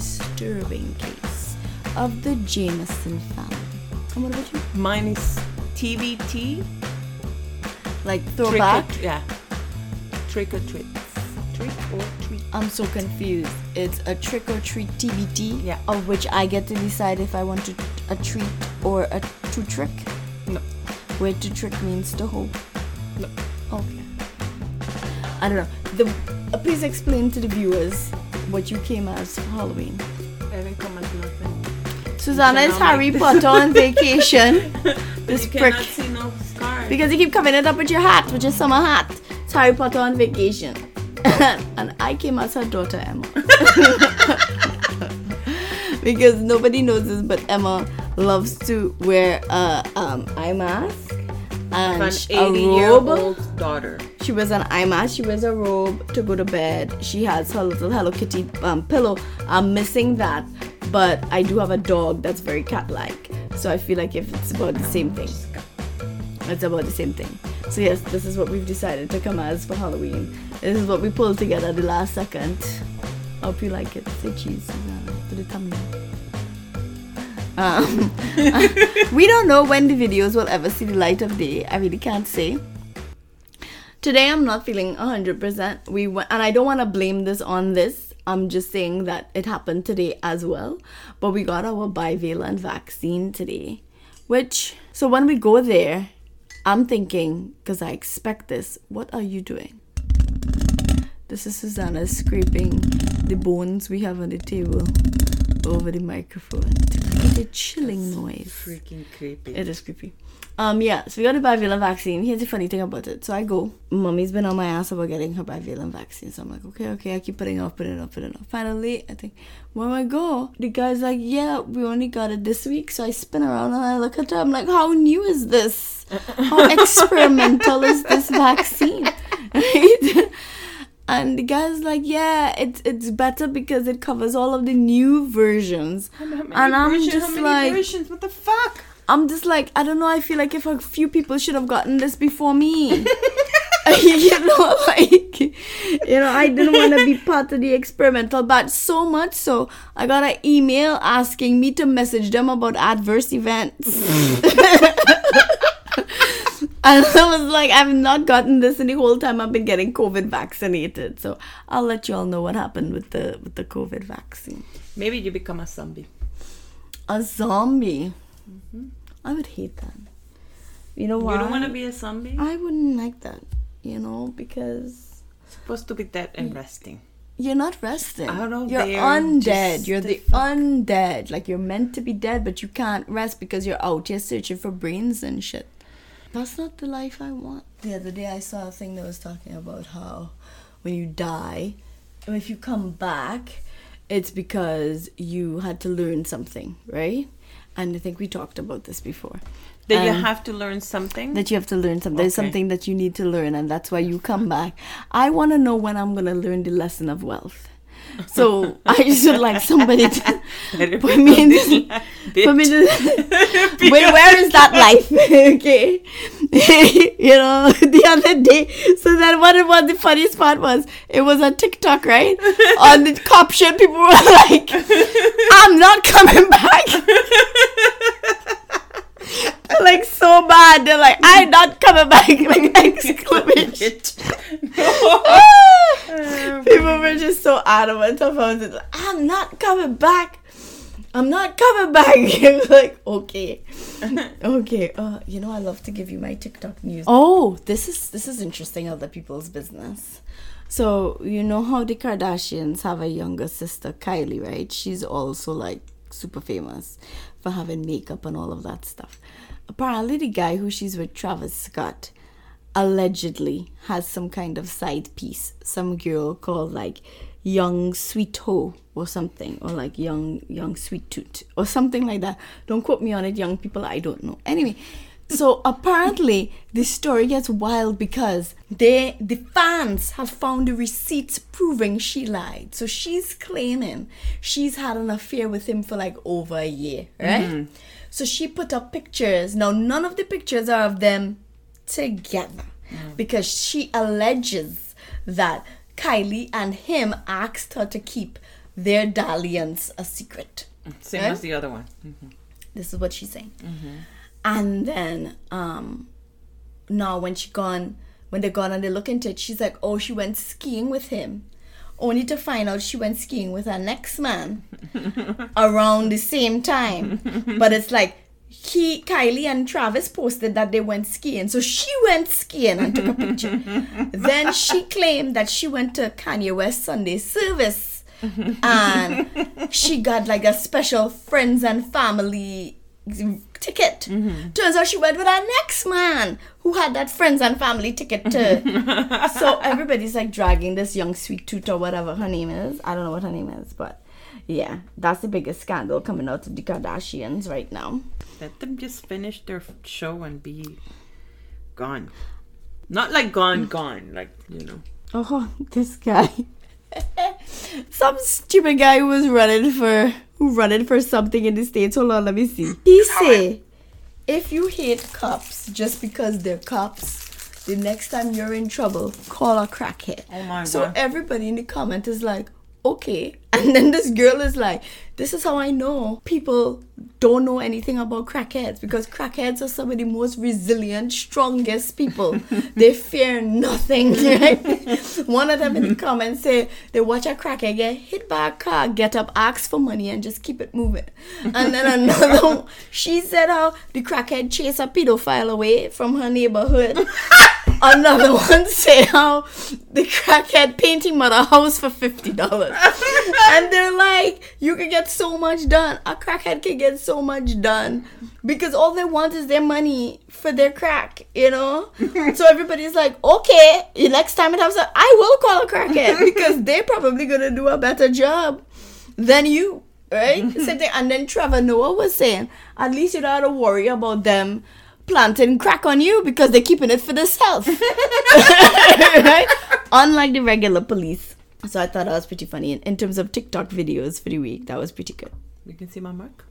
disturbing case of the Jamison family. And what about you? Mine is TBT. Like Trick throwback? or, yeah. Trick or treat. Trick or treat. I'm so confused. It's a trick or treat TBT, Yeah. of which I get to decide if I want to a treat or a to trick. No. Where to trick means to hope. No. Okay. I don't know. The uh, please explain to the viewers what you came as Halloween. I haven't come as nothing. Susanna is Harry make Potter on vacation. This you prick. see no scars. Because you keep covering it up with your hat, with your summer hat. It's Harry Potter on vacation. and I came as her daughter Emma. because nobody knows this, but Emma loves to wear a um, eye mask and an a 80 year robe. old daughter. She wears an eye mask. She wears a robe to go to bed. She has her little Hello Kitty um, pillow. I'm missing that, but I do have a dog that's very cat-like. So I feel like if it's about the same thing, it's about the same thing. So yes, this is what we've decided to come as for Halloween. This is what we pulled together the last second. Hope you like it. Say cheese, for the thumbnail. Um, we don't know when the videos will ever see the light of day. I really can't say. Today I'm not feeling 100%. We went, and I don't want to blame this on this. I'm just saying that it happened today as well. But we got our bivalent vaccine today, which so when we go there, I'm thinking because I expect this. What are you doing? This is Susanna scraping the bones we have on the table over the microphone. A chilling noise. Freaking creepy. It is creepy. Um, yeah, so we got the bivalent vaccine. Here's the funny thing about it. So I go, mommy's been on my ass about getting her bivalent vaccine. So I'm like, okay, okay, I keep putting it off, putting it off, putting it off. Finally, I think, when I go, the guy's like, yeah, we only got it this week. So I spin around and I look at her. I'm like, how new is this? How experimental is this vaccine? Right? And the guy's like, yeah, it's it's better because it covers all of the new versions. How many and I'm versions- just how many like, versions? What the fuck? I'm just like, I don't know. I feel like if a few people should have gotten this before me. you know, like, you know, I didn't want to be part of the experimental batch so much. So I got an email asking me to message them about adverse events. And I was like, I've not gotten this in the whole time I've been getting COVID vaccinated. So I'll let you all know what happened with the with the COVID vaccine. Maybe you become a zombie. A zombie. Mm-hmm. I would hate that. You know why? You don't want to be a zombie? I wouldn't like that. You know, because supposed to be dead and resting. you're not resting. Out of you're undead. You're the the fuck- undead. Like you're meant to be dead, but you can't rest because you're out here searching for brains and shit. That's not the life I want. The other day I saw a thing that was talking about how when you die, if you come back, it's because you had to learn something, right? And I think we talked about this before. That you Um, have to learn something. that you have to learn something. There's Okay. something that you need to learn, and that's why you come back. I want to know when I'm going to learn the lesson of wealth. So I just would like somebody to put me in this, put me in this, wait, where is that life? okay, you know the other day. So then what? What the funniest part was? It was on TikTok, right? on the cop caption, people were like, "I'm not coming back." Like so bad. They're like, I'm not coming back. Like exclamation. People were just so adamant about it. Like, I'm not coming back. I'm not coming back. like, okay. Okay. Uh, you know, I love to give you my TikTok news. Oh, this is this is interesting other people's business. So, you know how the Kardashians have a younger sister, Kylie, right? She's also like super famous for having makeup and all of that stuff. Apparently, the guy who she's with, Travis Scott, allegedly has some kind of side piece. Some girl called like Young Sweet Ho or something, or like Young Young Sweet Toot or something like that. Don't quote me on it, young people. I don't know. Anyway, so apparently this story gets wild because they the fans have found the receipts proving she lied. So she's claiming she's had an affair with him for like over a year, right? Mm-hmm. So she put up pictures. Now none of the pictures are of them together mm. because she alleges that Kylie and him asked her to keep their dalliance a secret. Same Right? as the other one. Mhm. This is what she's saying. Mm-hmm. And then um now when she gone when they gone and they look into it, she's like, Oh, she went skiing with him. Only to find out she went skiing with her next man around the same time. But it's like he Kylie and Travis posted that they went skiing. So she went skiing and took a picture. then she claimed that she went to Kanye West Sunday service and she got like a special friends and family ticket. Turns out she went with her next man who had that friends and family ticket too. so everybody's like dragging this young sweet tooth or whatever her name is. I don't know what her name is, but yeah, that's the biggest scandal coming out of the Kardashians right now. Let them just finish their show and be gone. Not like gone, gone. Like, you know. Oh, this guy. Some stupid guy who was running for running for something in the states. Hold on, let me see. He say, if you hate cops just because they're cops, the next time you're in trouble, call a crackhead. Oh my so God. everybody in the comment is like, okay. And then this girl is like, this is how I know people don't know anything about crackheads because crackheads are some of the most resilient, strongest people. they fear nothing. Right? One of them in the comments say they watch a crackhead get hit by a car, get up, ask for money, and just keep it moving. And then another, one, she said how the crackhead chased a pedophile away from her neighborhood. Another one say how the crackhead painting mother house for fifty dollars, and they're like, you can get so much done. A crackhead can get so much done because all they want is their money for their crack, you know. so everybody's like, okay, next time it happens, I will call a crackhead because they're probably gonna do a better job than you, right? Same thing. And then Trevor Noah was saying, at least you don't have to worry about them planting crack on you because they're keeping it for themselves. right? Unlike the regular police. So I thought that was pretty funny. In, in terms of TikTok videos for the week, that was pretty good. You can see my mark?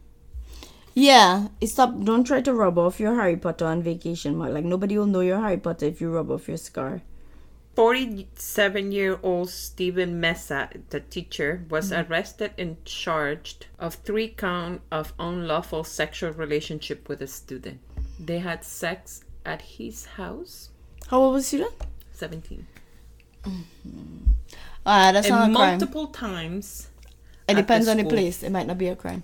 Yeah, stop. Don't try to rub off your Harry Potter on vacation, Mark. Like nobody will know you're Harry Potter if you rub off your scar. 47 year old Stephen Mesa, the teacher, was Mm-hmm. arrested and charged of three count of unlawful sexual relationship with a student. They had sex at his house, How old was you then? 17. Ah, that's not and a crime. multiple times It at the depends on the place. It might not be a crime.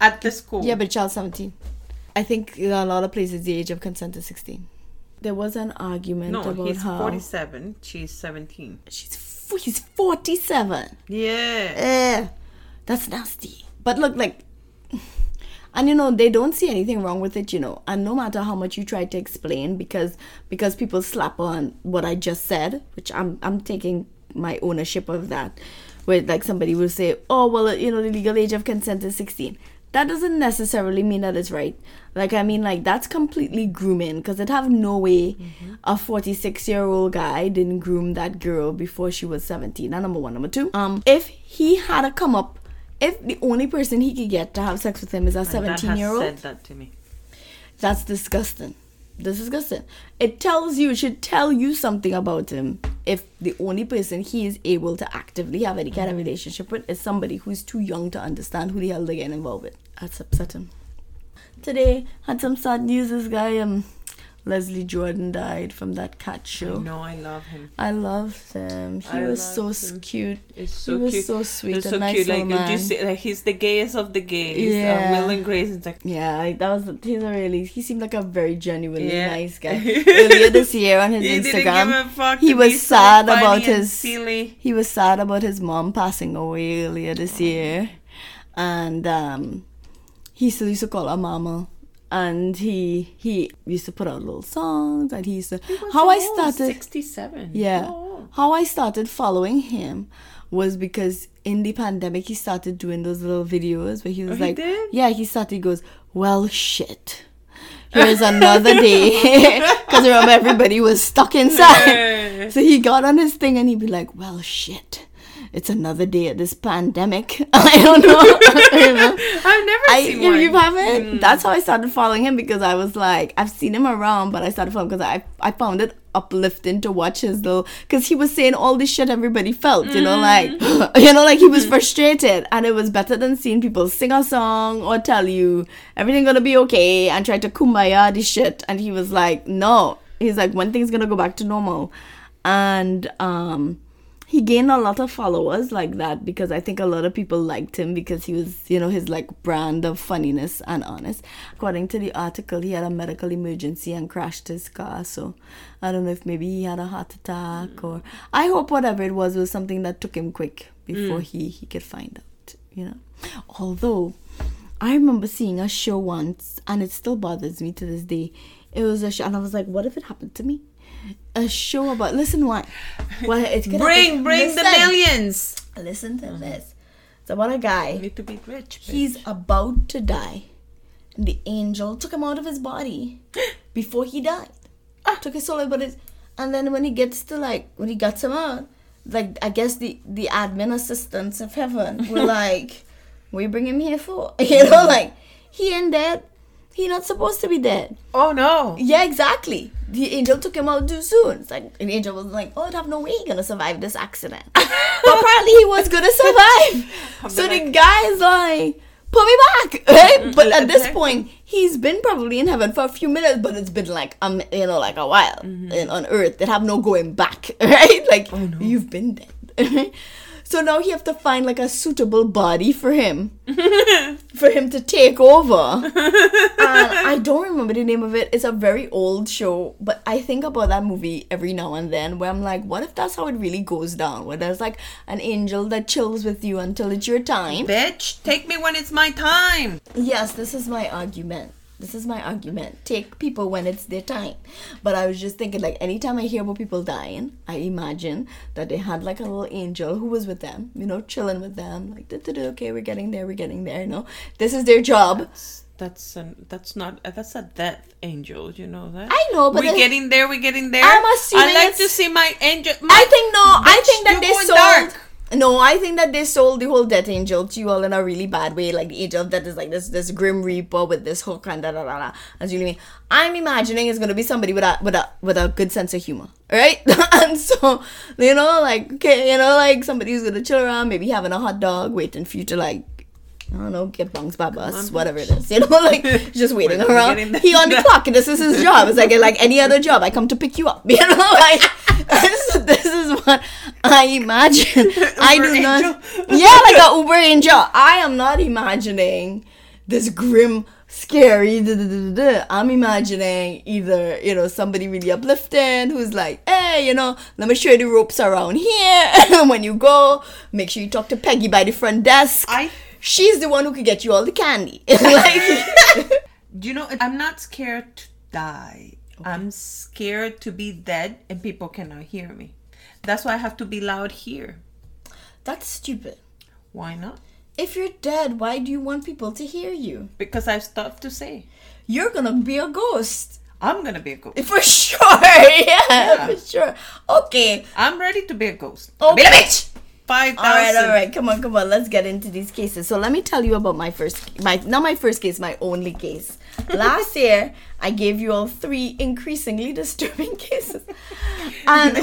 at the school. Yeah, but child 17. I think in a lot of places the age of consent is 16. There was an argument no, about he's how 47, she's 17. she's f- he's 47. Yeah. Eh, that's nasty. But look, like, and you know they don't see anything wrong with it, you know. And no matter how much you try to explain, because because people slap on what I just said, which I'm I'm taking my ownership of that. Where like somebody will say, oh well, you know, the legal age of consent is 16. That doesn't necessarily mean that it's right. Like I mean, like that's completely grooming because it have no way a 46 year old guy didn't groom that girl before she was 17. That number one. Number two, um, if he had a come up, if the only person he could get to have sex with him is a My dad 17 year old, said that to me. that's disgusting. This is disgusting. It tells you, it should tell you something about him if the only person he is able to actively have any kind of relationship with is somebody who's too young to understand who the hell they're getting involved with. That's upsetting. Today, had some sad news. This guy, um, Leslie Jordan died from that cat show. No, I love him. I love him. He I was so him. cute. It's so he was cute. so sweet. It's so nice cute. Like, man. you see, like he's the gayest of the gays. Yeah. Uh, Will and Grace is like, Yeah, like, that was he's a really he seemed like a very genuinely Yeah. nice guy. Earlier this year on his he Instagram, give a fuck. he was so sad about his silly. he was sad about his mom passing away earlier this year, and um, he still used to call her mama. And he he used to put out little songs, and he used to how I started. sixty-seven. Yeah. Oh. How I started following him was because in the pandemic he started doing those little videos where he was Oh, he like, did? yeah, he started. He goes, well, shit. Here's another day because remember everybody was stuck inside. So he got on his thing and he'd be like, well, shit. It's another day of this pandemic. I don't know. I've never I seen you, you one. haven't. Hmm. That's how I started following him because I was like, I've seen him around, but I started following because I I found it uplifting to watch his little because he was saying all this shit everybody felt, you know, like hmm. you know, like he was hmm. frustrated, and it was better than seeing people sing a song or tell you everything gonna be okay and try to kumbaya this shit, and he was like, no, he's like one thing's gonna go back to normal, and um he gained a lot of followers like that because I think a lot of people liked him because he was, you know, his like brand of funniness and honest. According to the article, he had a medical emergency and crashed his car. So I don't know if maybe he had a heart attack mm. or I hope whatever it was was something that took him quick before mm. he he could find out, you know. Although I remember seeing a show once and it still bothers me to this day. It was a show and I was like, what if it happened to me? A show about listen what well it could Bring, happen- bring the listen. millions. Listen to this. It's about a guy. Need to be rich. bitch. He's about to die. And the angel took him out of his body before he died. Ah. Took his soul out, but it, and then when he gets to like when he gets him out, like I guess the the admin assistants of heaven were like, "What you bring him here for?" You know, like he ain't dead. He not supposed to be dead. Oh no. Yeah, exactly. The angel took him out too soon. It's like the angel was like, "Oh, I'd have no way he gonna survive this accident." but apparently, he was gonna survive. so the guy's like, "Put me back!" Right? But at this point, he's been probably in heaven for a few minutes, but it's been like um, you know, like a while in, on earth. They have no going back, right? Like you've been dead. So now he have to find like a suitable body for him, for him to take over and I don't remember the name of it. It's a very old show, but I think about that movie every now and then where I'm like, what if that's how it really goes down? Where there's like an angel that chills with you until it's your time. Bitch, take me when it's my time. Yes, this is my argument. This is my argument. Take people when it's their time. But I was just thinking, like, anytime I hear about people dying, I imagine that they had like a little angel who was with them, you know, chilling with them, like, "Du-du-du, okay, we're getting there, we're getting there, you know. This is their job. That's an, that's not that's a death angel. You know that. I know, but we're getting there. We're getting there. I'm assuming I like to see my angel. I think no. I think that they sold. dark. No, I think that they sold the whole Death Angel to you all in a really bad way. Like the angel that is like this this grim reaper with this hook and da da da da. As you mean, I'm imagining it's gonna be somebody with a with a with a good sense of humor, right? and so you know, like okay, you know, like somebody who's gonna chill around, maybe having a hot dog, waiting for you to like. I don't know, get bunks by bus, whatever it is. You know, like just waiting When are we around. He on the clock. This is his job. It's like like any other job. I come to pick you up. You know, like this, this is what I imagine. I do Uber not. Yeah, like a Uber angel. I am not imagining this grim, scary. Da, da, da, da, da. I'm imagining either you know somebody really uplifting who's like, hey, you know, let me show you the ropes around here. when you go, make sure you talk to Peggy by the front desk. I She's the one who could get you all the candy. like, Do you know, I'm not scared to die. I'm scared to be dead and people cannot hear me. That's why I have to be loud here. that's stupid. Why not? If you're dead, why do you want people to hear you? Because I have stuff to say. You're gonna be a ghost. I'm gonna be a ghost. For sure. Yeah, for sure. Okay. I'm ready to be a ghost. Okay. Be a bitch. Five All right, all thousand. right. Come on, come on. Let's get into these cases. So let me tell you about my first, my not my first case, my only case. Last year, I gave you all three increasingly disturbing cases, and.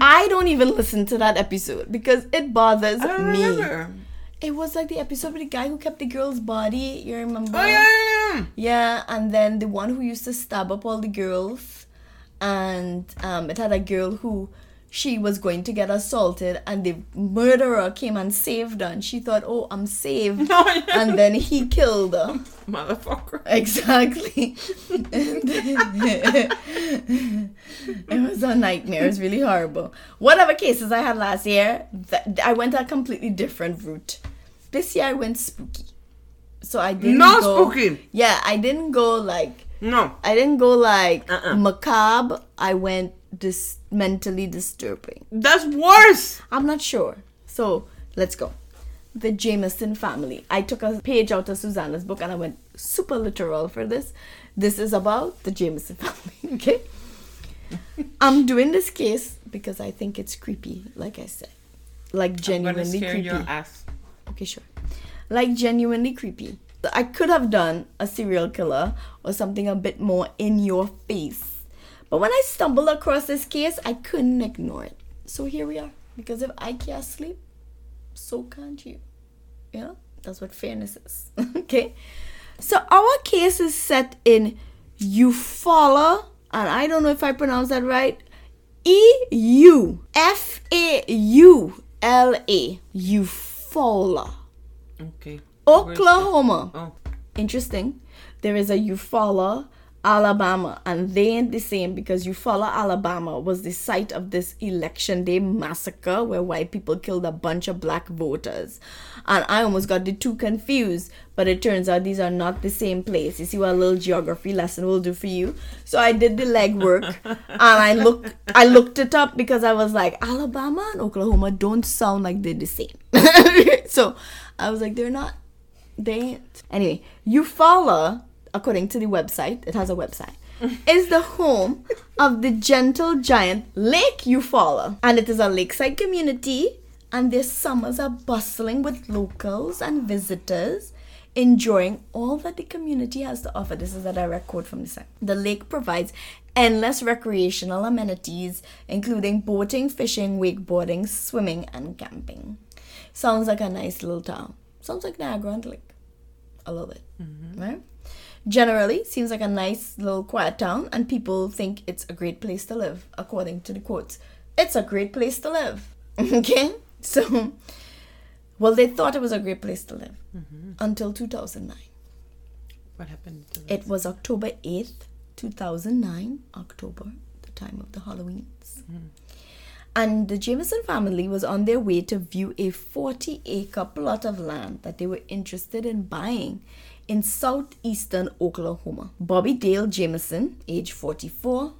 I don't even listen to that episode because it bothers me. remember. It was like the episode with the guy who kept the girl's body. You remember? Oh yeah, yeah, yeah. Yeah, and then the one who used to stab up all the girls, and um, it had a girl who she was going to get assaulted, and the murderer came and saved her, and she thought, "Oh, I'm saved," yeah. and then he killed her. Motherfucker. Exactly. it was a nightmare. It was really horrible. Whatever cases I had last year, th- I went a completely different route. This year I went spooky. So I didn't No go, spooky. Yeah, I didn't go like No. I didn't go like Uh-uh. macabre. I went dis- mentally disturbing. That's worse. I'm not sure. So let's go. The Jamison family. I took a page out of Susanna's book and I went super literal for this. This is about the Jamison family, okay? I'm doing this case because I think it's creepy, like I said. Like genuinely scare creepy. your ass. Okay, sure. Like genuinely creepy. I could have done a serial killer or something a bit more in your face. But when I stumbled across this case, I couldn't ignore it. So here we are. Because if I can't sleep, so can't you. Yeah. That's what fairness is. okay? So our case is set in Eufaula, and I don't know if I pronounce that right. E U F A U L A. Eufaula. Okay. Oklahoma. Oh, Interesting. There is a Eufaula, Alabama, and they ain't the same because Eufaula, Alabama was the site of this election day massacre where white people killed a bunch of black voters. And I almost got the two confused, but it turns out these are not the same place. You see what a little geography lesson will do for you. So I did the legwork and I looked I looked it up because I was like, Alabama and Oklahoma don't sound like they're the same. so I was like, they're not they ain't. Anyway, Eufaula, according to the website, it has a website, is the home of the gentle giant Lake Eufaula. And it is a lakeside community, and their summers are bustling with locals and visitors enjoying all that the community has to offer. This is a direct quote from the site. The lake provides endless recreational amenities, including boating, fishing, wakeboarding, swimming, and camping. Sounds like a nice little town. Sounds like Niagara on the Lake. A little bit. Right? Generally, seems like a nice little quiet town, and people think it's a great place to live, according to the quotes. It's a great place to live. Okay? So, well, they thought it was a great place to live mm-hmm. until 2009. what happened to It was October 8th, 2009, October, the time of the Halloweens. Mm-hmm. And the Jamison family was on their way to view a 40 acre plot of land that they were interested in buying in southeastern Oklahoma. Bobby Dale Jamison, age 44,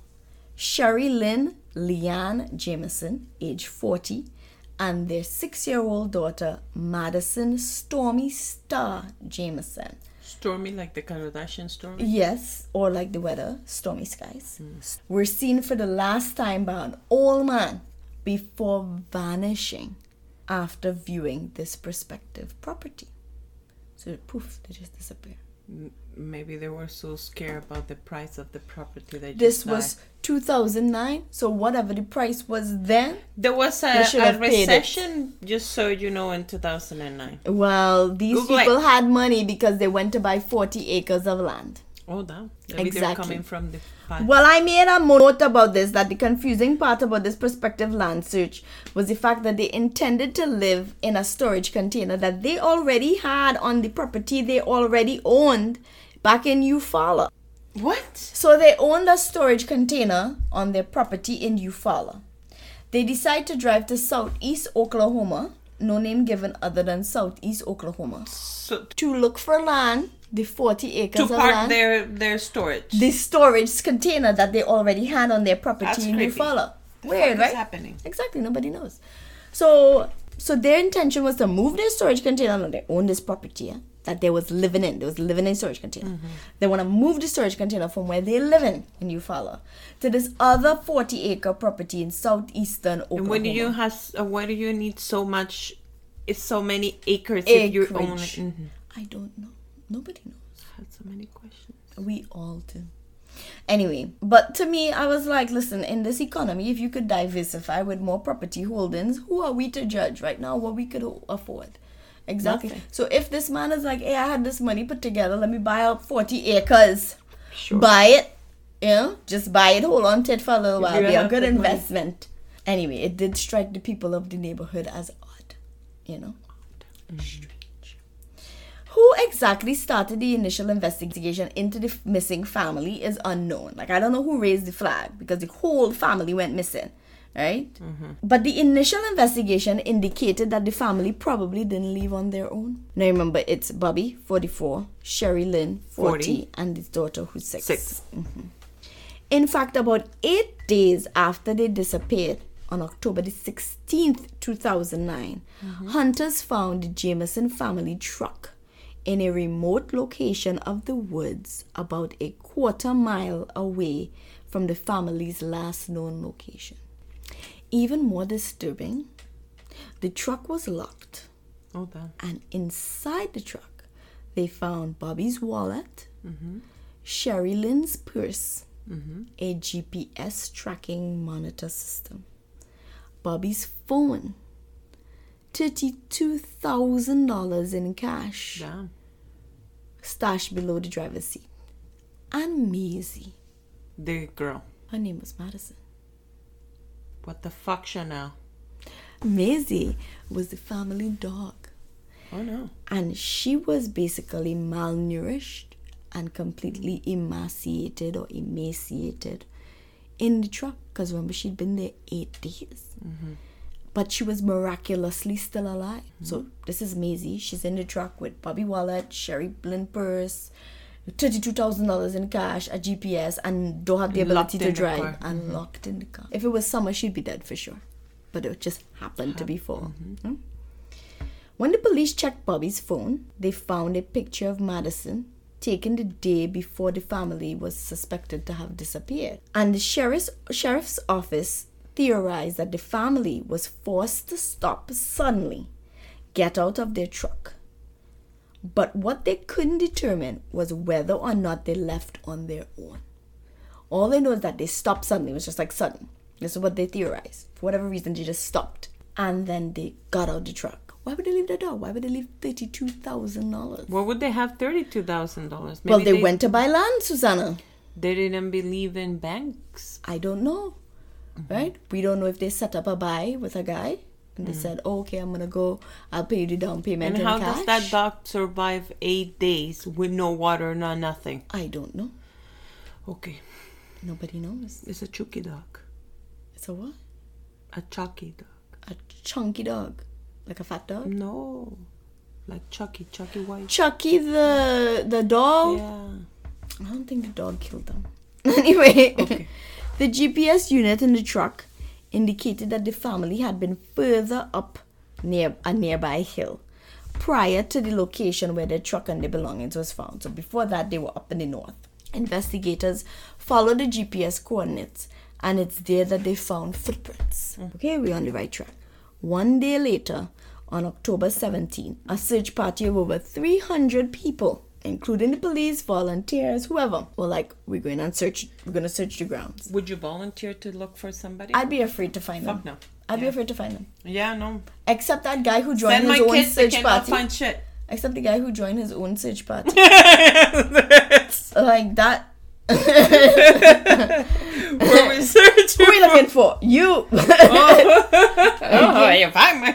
Sherry Lynn Leanne Jamison, age 40, and their six year old daughter, Madison Stormy Star Jamison. Stormy like the Kardashian stormy? Yes, or like the weather, stormy skies. Hmm. Were seen for the last time by an old man before vanishing after viewing this prospective property. So poof, they just disappear. Maybe they were so scared about the price of the property that This was 2009, so whatever the price was then, There was a, a it. recession, just so you know, in 2009. well, these Google it. people had money because they went to buy 40 acres of land. Oh, damn. Maybe they're Exactly. coming from the past. Well, I made a note about this that the confusing part about this prospective land search was the fact that they intended to live in a storage container that they already had on the property they already owned back in Eufaula. What? So they owned a storage container on their property in Eufaula. They decide to drive to southeast Oklahoma, no name given other than southeast Oklahoma, So, to look for land, the 40 acres to park land their, their storage. the storage container that they already had on their property in. Eufaula. Weird, right? happening? Exactly, nobody knows. So, so their intention was to move their storage container. No, they own this property yeah, that they was living in. They was living in storage container. Mm-hmm. They want to move the storage container from where they living in Eufaula to this other forty acre property in southeastern Oklahoma. And when do you has uh, why do you need so much? It's so many acres if you own it. Acreage. Mhm. I don't know. Nobody knows. I had so many questions. We all do. Anyway, but to me, I was like, listen, in this economy, if you could diversify with more property holdings, who are we to judge right now what we could afford? Exactly. Nothing. So if this man is like, hey, I had this money put together, let me buy out 40 acres, Sure. buy it, you know, just buy it, hold on to it for a little while, be a good that money. investment. Anyway, it did strike the people of the neighborhood as odd, you know. Strange. Who exactly started the initial investigation into the missing family is unknown. Like, I don't know who raised the flag because the whole family went missing, right? Mm-hmm. But the initial investigation indicated that the family probably didn't leave on their own. Now, remember, it's Bobby, 44, Sherry Lynn, 40, 40. and his daughter, who's six. Six. Mm-hmm. In fact, about eight days after they disappeared, on October the 16th, 2009, mm-hmm. hunters found the Jamison family truck in a remote location of the woods about a quarter mile away from the family's last known location. Even more disturbing, the truck was locked. Oh, and inside the truck they found Bobby's wallet, mm-hmm. Sherry Lynn's purse, mm-hmm. a GPS tracking monitor system, Bobby's phone, $32,000 in cash Damn. stashed below the driver's seat, and Maisie. The girl. Her name was Madison. What the fuck, Chanel? Maisie was the family dog. Oh no. and she was basically malnourished and completely emaciated or emaciated in the truck because remember she'd been there eight days mm-hmm. But she was miraculously still alive. So this is Maisie. She's in the truck with Bobby Wallet Sherry Blinn purse $32,000 in cash a GPS and don't have the ability to drive. and locked in the car. If it was summer she'd be dead for sure. But it just happened to be fall. Hmm? When the police checked Bobby's phone, they found a picture of Madison taken the day before the family was suspected to have disappeared. And the sheriff's, sheriff's office theorized that the family was forced to stop suddenly, get out of their truck. But what they couldn't determine was whether or not they left on their own. All they know is that they stopped suddenly. It was just like sudden. This is what they theorized. For whatever reason, they just stopped. And then they got out of the truck. Why would they leave the dog? Why would they leave $32,000? Where would they have thirty-two thousand dollars? Well, they, went to buy land, Susanna. They didn't believe in banks. I don't know. Right? We don't know if they set up a buy with a guy and they hmm. said, oh, okay, I'm to go, I'll pay you the down payment And how cash. does that dog survive eight days with no water, no nothing? I don't know. Okay, Nobody knows. it's a chucky dog, It's a what? a chucky dog. A chunky dog. Like a fat dog? No, like Chucky, Chucky White. Chucky the the doll? Yeah. I don't think the dog killed them. anyway, Okay. The GPS unit in the truck indicated that the family had been further up near a nearby hill prior to the location where their truck and their belongings was found. So before that, they were up in the north. Investigators followed the GPS coordinates, and it's there that they found footprints. Mm. Okay, we're on the right track. One day later, on October 17th, a search party of over 300 people, including the police, volunteers, whoever, were like, "We're going and search. We're going to search the grounds." Would you volunteer to look for somebody? I'd be afraid to find Fuck them. no. I'd be afraid to find them. yeah, no. Except that guy who joined Send my his own kids. Search party. find shit. Except the guy who joined his own search party. like that. We're researching. Who are you looking for? You. Oh, you oh, find me.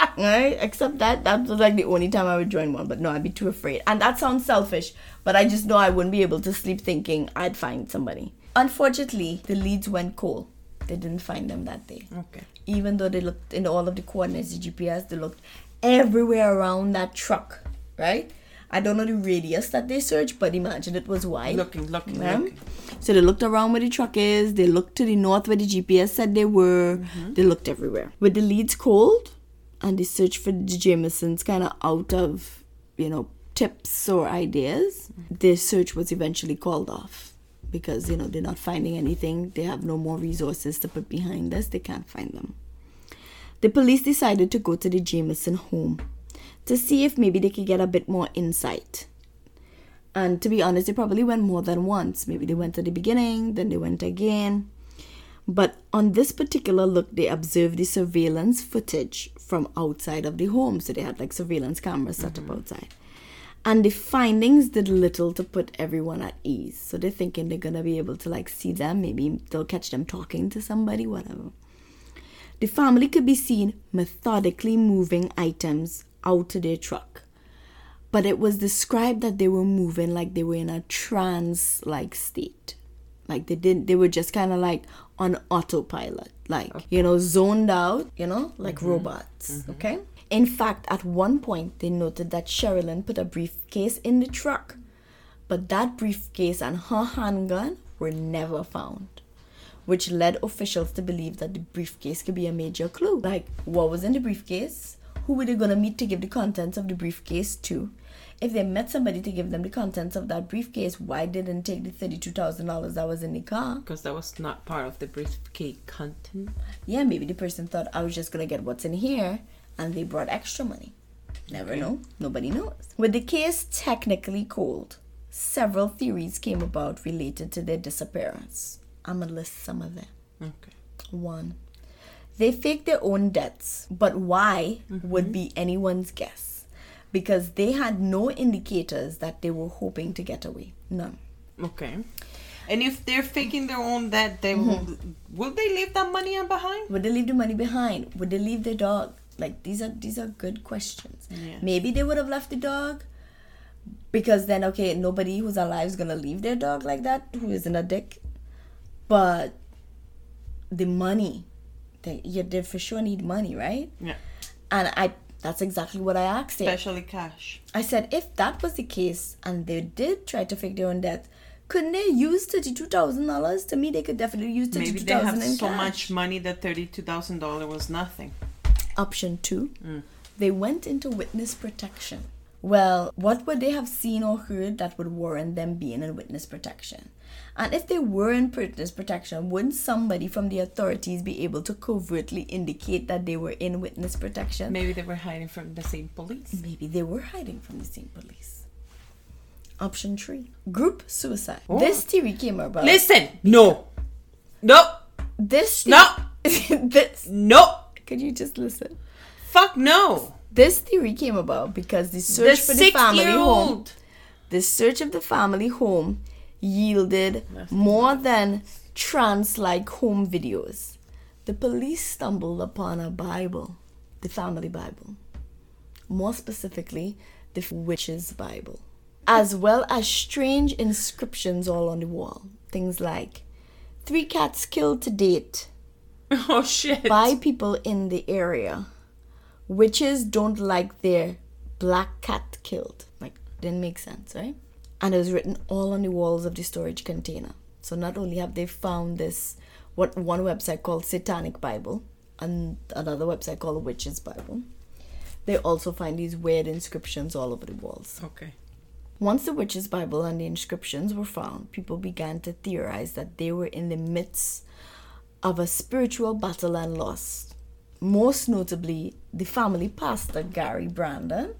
right? Except that that was like the only time I would join one. But no, I'd be too afraid. And that sounds selfish, but I just know I wouldn't be able to sleep thinking I'd find somebody. Unfortunately, the leads went cold. They didn't find them that day. okay. Even though they looked in all of the coordinates, the GPS, they looked everywhere around that truck, right? I don't know the radius that they searched, but imagine it was wide. Looking, looking, Yeah. looking. So they looked around where the truck is. They looked to the north where the GPS said they were. Mm-hmm. They looked everywhere. With the leads cold and the search for the Jamisons kind of out of, you know, tips or ideas, their search was eventually called off because, you know, they're not finding anything. They have no more resources to put behind this. They can't find them. The police decided to go to the Jamison home to see if maybe they could get a bit more insight. And to be honest, they probably went more than once. Maybe they went at the beginning, then they went again. But on this particular look, they observed the surveillance footage from outside of the home. So they had like surveillance cameras set up mm-hmm. outside. And the findings did little to put everyone at ease. So they're thinking they're gonna be able to like see them. Maybe they'll catch them talking to somebody, whatever. The family could be seen methodically moving items out to their truck. But it was described that they were moving like they were in a trance like state. Like they didn't they were just kind of like on autopilot, like you know, zoned out, you know, like mm-hmm. robots. Mm-hmm. Okay? In fact, at one point they noted that Sherilyn put a briefcase in the truck, but that briefcase and her handgun were never found which led officials to believe that the briefcase could be a major clue. Like, what was in the briefcase? Who were they going to meet to give the contents of the briefcase to? If they met somebody to give them the contents of that briefcase, why didn't take the $32,000 that was in the car? Because that was not part of the briefcase content. Yeah, maybe the person thought I was just going to get what's in here and they brought extra money. Never Okay. know. Nobody knows. With the case technically cold, several theories came about related to their disappearance. I'm gonna list some of them. Okay. One, they faked their own deaths, but why mm-hmm. would be anyone's guess because they had no indicators that they were hoping to get away. None. Okay. And if they're faking their own death, they Mm-hmm. will will they leave that money behind? Would they leave the money behind? Would they leave their dog? Like these are these are good questions. Yeah. Maybe they would have left the dog because then okay, nobody who's alive is gonna leave their dog like that who isn't a dick. But the money, they you did for sure need money, right? Yeah. And I that's exactly what I asked it. Especially cash. I said if that was the case and they did try to fake their own death, couldn't they use thirty two thousand dollars? To me they could definitely use thirty Maybe they have so cash. much money that thirty-two thousand dollar was nothing. Option two, mm. they went into witness protection. Well, what would they have seen or heard that would warrant them being in witness protection? And if they were in witness protection, wouldn't somebody from the authorities be able to covertly indicate that they were in witness protection? Maybe they were hiding from the same police. Maybe they were hiding from the same police. Option three, group suicide. Oh. This theory came about. Listen, no, no, This no, this. no, Could you just listen? fuck no. This theory came about because the search the for the family home. The search of the family home yielded more than trance like home videos. The police stumbled upon a Bible, the family Bible. More specifically, the witch's Bible, as well as strange inscriptions all on the wall. Things like three cats killed to date Oh shit. by people in the area. Witches don't like their black cat killed. Like, didn't make sense, right? And it was written all on the walls of the storage container. So not only have they found this, what one website called Satanic Bible, and another website called Witches Bible, they also find these weird inscriptions all over the walls. Okay. Once the Witches Bible and the inscriptions were found, people began to theorize that they were in the midst of a spiritual battle and loss. Most notably, the family pastor Gary Brandon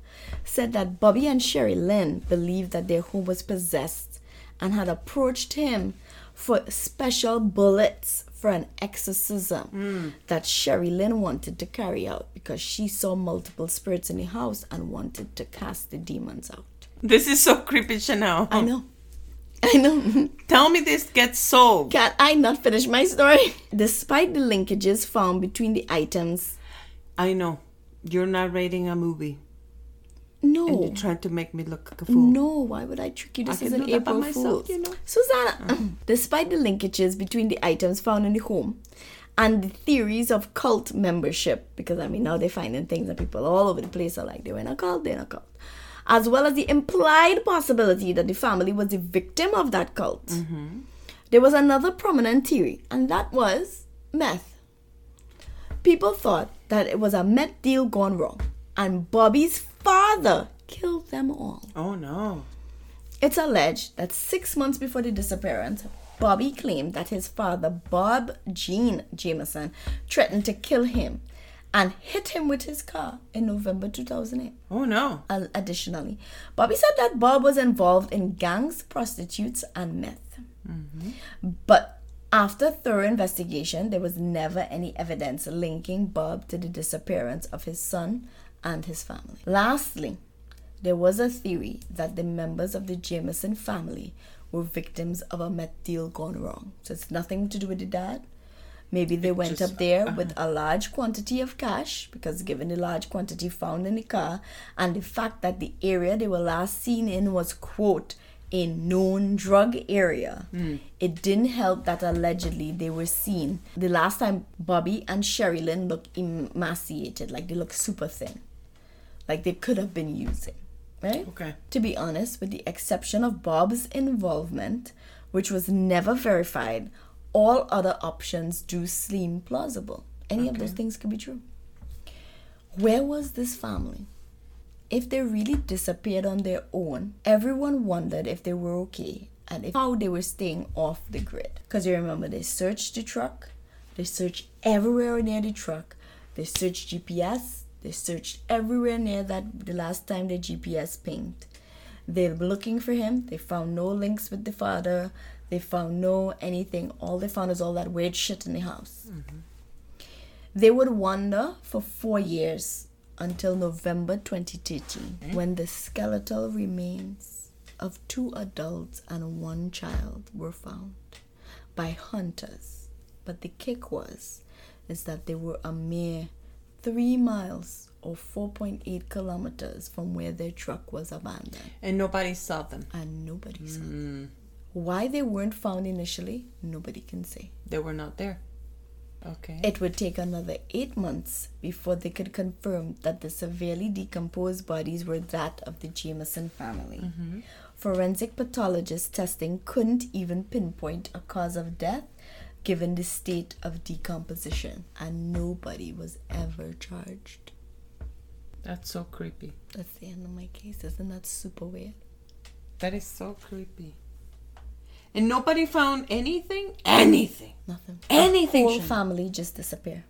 said that Bobby and Sherry Lynn believed that their home was possessed and had approached him for special bullets for an exorcism hmm. that Sherry Lynn wanted to carry out because she saw multiple spirits in the house and wanted to cast the demons out. This is so creepy, Chanel. I know. I know. Tell me this gets solved. Can I not finish my story? Despite the linkages found between the items, I know. You're narrating a movie. No. And you're trying to make me look like a fool. No, why would I trick you? This I is an April myself, Fool's. you know. Susanna, despite the linkages between the items found in the home and the theories of cult membership, because I mean, now they're finding things that people all over the place are like, they were in a cult, they're in a cult, as well as the implied possibility that the family was the victim of that cult, Mm-hmm. there was another prominent theory, and that was meth. People thought that it was a meth deal gone wrong, and Bobby's father killed them all. Oh no. It's alleged that six months before the disappearance, Bobby claimed that his father, Bob Jean Jamison, threatened to kill him and hit him with his car in November 2008. Oh no. Al- Additionally, Bobby said that Bob was involved in gangs, prostitutes, and meth. Mm-hmm. But after thorough investigation, there was never any evidence linking Bob to the disappearance of his son and his family. Lastly, there was a theory that the members of the Jamison family were victims of a meth deal gone wrong. So it's nothing to do with the dad. Maybe they went just- up there uh-huh. with a large quantity of cash because, given the large quantity found in the car and the fact that the area they were last seen in was, quote, a known drug area, hmm. it didn't help that allegedly they were seen. The last time Bobby and Sherry Lynn looked emaciated, like they looked super thin, like they could have been using, right? Okay. To be honest, with the exception of Bob's involvement, which was never verified, all other options do seem plausible. Any of those things could be true. Where was this family? If they really disappeared on their own, everyone wondered if they were okay and if, how they were staying off the grid. Because you remember, they searched the truck, they searched everywhere near the truck, they searched GPS, They searched everywhere near that the last time the GPS pinged. They were looking for him. They found no links with the father. They found no anything. All they found is all that weird shit in the house. Mm-hmm. They would wander for four years until November 2013 eh? when the skeletal remains of two adults and one child were found by hunters. But the kick was is that they were a mere three miles or 4.8 kilometers from where their truck was abandoned And nobody saw them. and nobody saw them. Mm. Why they weren't found initially, nobody can say. They were not there. Okay. It would take another eight months before they could confirm that the severely decomposed bodies were that of the Jamison family. Mm-hmm. Forensic pathologist testing couldn't even pinpoint a cause of death given the state of decomposition, and nobody was ever charged. That's so creepy. That's the end of my case. Isn't that super weird? That is so creepy. And nobody found anything? Anything. Nothing. Anything. Whole family just disappear.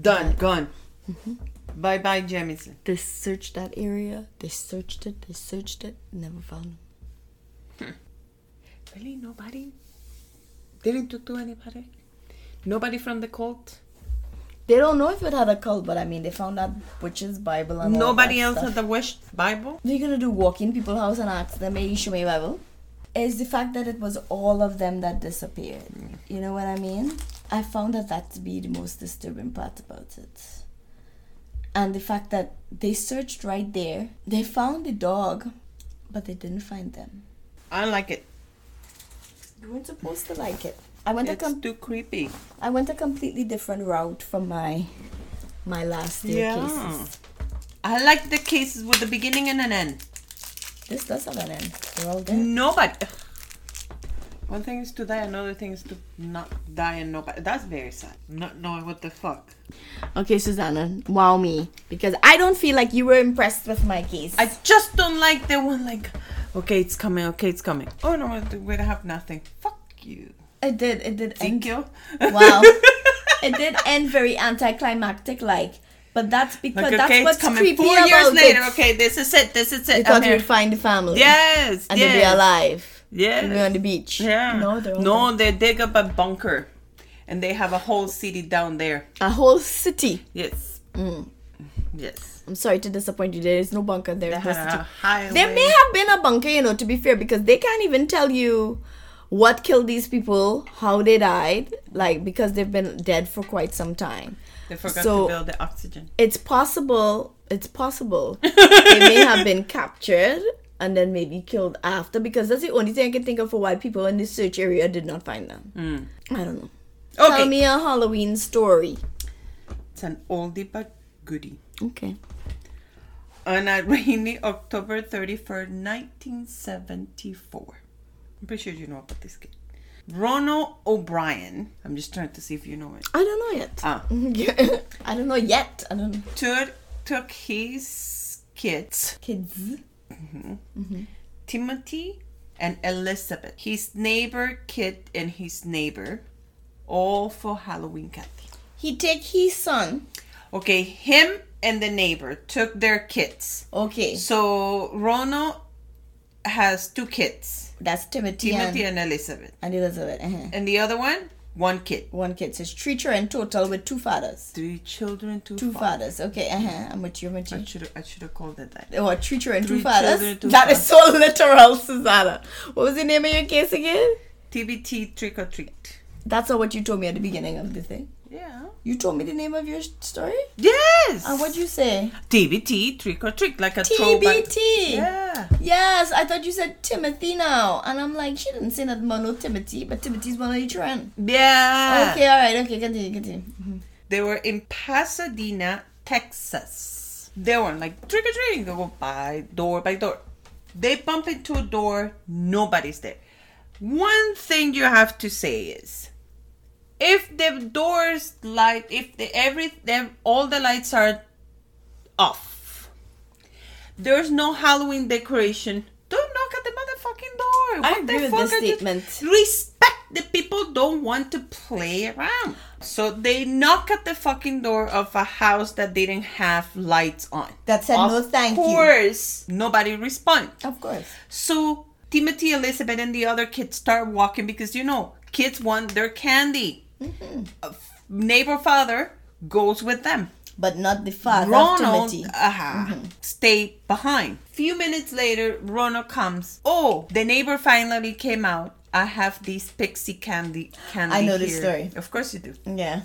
Done. Gone. Mm-hmm. Bye bye, Jamison. They searched that area. They searched it. They searched it. Never found them. Really? Nobody? Didn't talk to anybody? Nobody from the cult? They don't know if it had a cult, but I mean, they found that witch's Bible and Nobody else stuff. had the Wish Bible? You gonna do? Walk in people's house and ask them, "Hey, you show me a Bible?" Is the fact that it was all of them that disappeared. You know what I mean? I found that that to be the most disturbing part about it. And the fact that they searched right there, they found the dog, but they didn't find them. I like it. You weren't supposed to like it. I went a It's com- too creepy. I went a completely different route from my my last year Yeah. cases. I like the cases with the beginning and an end. This does have an end. They're all dead. Nobody. One thing is to die, another thing is to not die and nobody. That's very sad. Not knowing what the fuck. Okay, Susanna, wow me. Because I don't feel like you were impressed with my case. I just don't like the one like, okay, it's coming, okay, it's coming. Oh no, we don't have nothing. Fuck you. it did, it did end. you. Wow. it did end very anticlimactic like. But that's because Like, that's okay, what's it's coming. creepy Four about years later, it. okay, this is it, this is it. You thought I'm you here. would find the family. Yes, And yes. they'd be alive. Yes. And be on the beach. Yeah. No, they're all no, they dig up a bunker, and they have a whole city down there. A whole city. Yes. Mm. Yes. I'm sorry to disappoint you. There is no bunker there. They There's had a a city. highway. There may have been a bunker, you know, to be fair, because they can't even tell you what killed these people, how they died, like because they've been dead for quite some time. They forgot so- to build the oxygen. It's possible. It's possible they may have been captured and then maybe killed after, because that's the only thing I can think of for why people in this search area did not find them. Hmm. I don't know. Okay. Tell me a Halloween story. It's an oldie but goodie. Okay. On a rainy October 31st, 1974. I'm pretty sure you know about this kid. Ronald O'Bryan. I'm just trying to see if you know it. I don't know yet. Ah. I don't know yet. I don't know. Took, took his kids, Kids. Timothy and Elizabeth, his neighbor kid and his neighbor, all for Halloween candy. He take his son. Okay, him and the neighbor took their kids. Okay. So Ronald has two kids, That's Timothy, Timothy and, and Elizabeth. and Elizabeth. Uh-huh. And the other one, one kid. One kid. So it's three children total with two fathers. Three children, two, Two fathers. fathers. Okay. Uh-huh. I'm with you. I'm with I should have I should have called it that. Oh, three children, two fathers. children, two That is so literal, Susanna. What was the name of your case again? TBT trick or treat. That's not what you told me at the beginning of the thing. Yeah. You told me the name of your story? Yes. And what'd you say? TBT trick or treat like a throwback. TBT. Yeah. Yes, I thought you said Timothy now. And I'm like, she didn't say that mono Timothy, but Timothy's one of children. Yeah. Okay, alright, okay, continue, continue. Mm-hmm. They were in Pasadena, Texas. They were like trick or treating. They go by door by door. They bump into a door. Nobody's there. One thing you have to say is, if the doors light, if the every them all the lights are off, there's no Halloween decoration. Don't knock at the motherfucking door. I What agree the with this statement. Respect the people. Don't want to play around. So they knock at the fucking door of a house that didn't have lights on. That said, of no thank you. Of course, nobody respond. Of course. So Timothy, Elizabeth, and the other kids start walking because you know kids want their candy. Mm-hmm. Neighbor father goes with them. But not the father Ronald Timothy. uh stay behind. Few minutes later, Ronald comes. Oh, the neighbor finally came out. I have these pixie candy candy. I know this story. Of course you do. Yeah.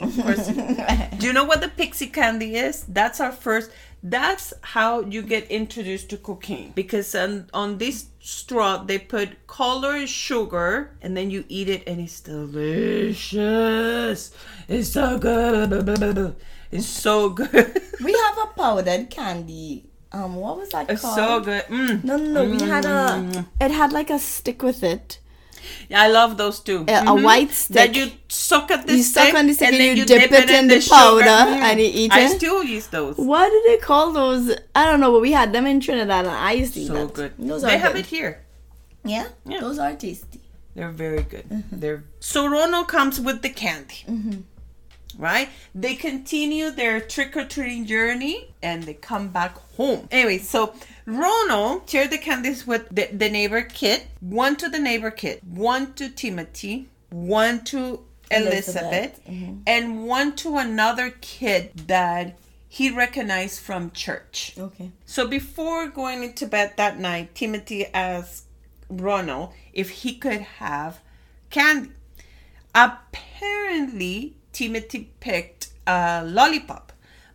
Of course you do. do you know what the pixie candy is? That's our first. That's how you get introduced to cocaine because on, on this straw they put colored sugar and then you eat it and it's delicious. It's so good. It's so good. we have a powdered candy. Um, what was that It's called? so good. Mm. No, no, no. We had a. It had like a stick with it. Yeah, I love those too. A- a white stick. that you suck at the You suck stick on the stick and then you dip it in the sugar. powder Mm. and you eat I it. I still use those. What do they call those? I don't know, but we had them in Trinidad, and I used to eat So that. good. Those they are have good. it here. Yeah? Yeah. those are tasty. They're very good. Mm-hmm. They're so Ronald comes with the candy. Right? They continue their trick or treating journey and they come back home. Anyway, so Ronald shared the candies with the, the neighbor kid. One to the neighbor kid, one to Timothy, one to Elizabeth, Elizabeth, mm-hmm. and one to another kid that he recognized from church. Okay. So before going into bed that night, Timothy asked Ronald if he could have candy. Apparently, Timothy picked a lollipop,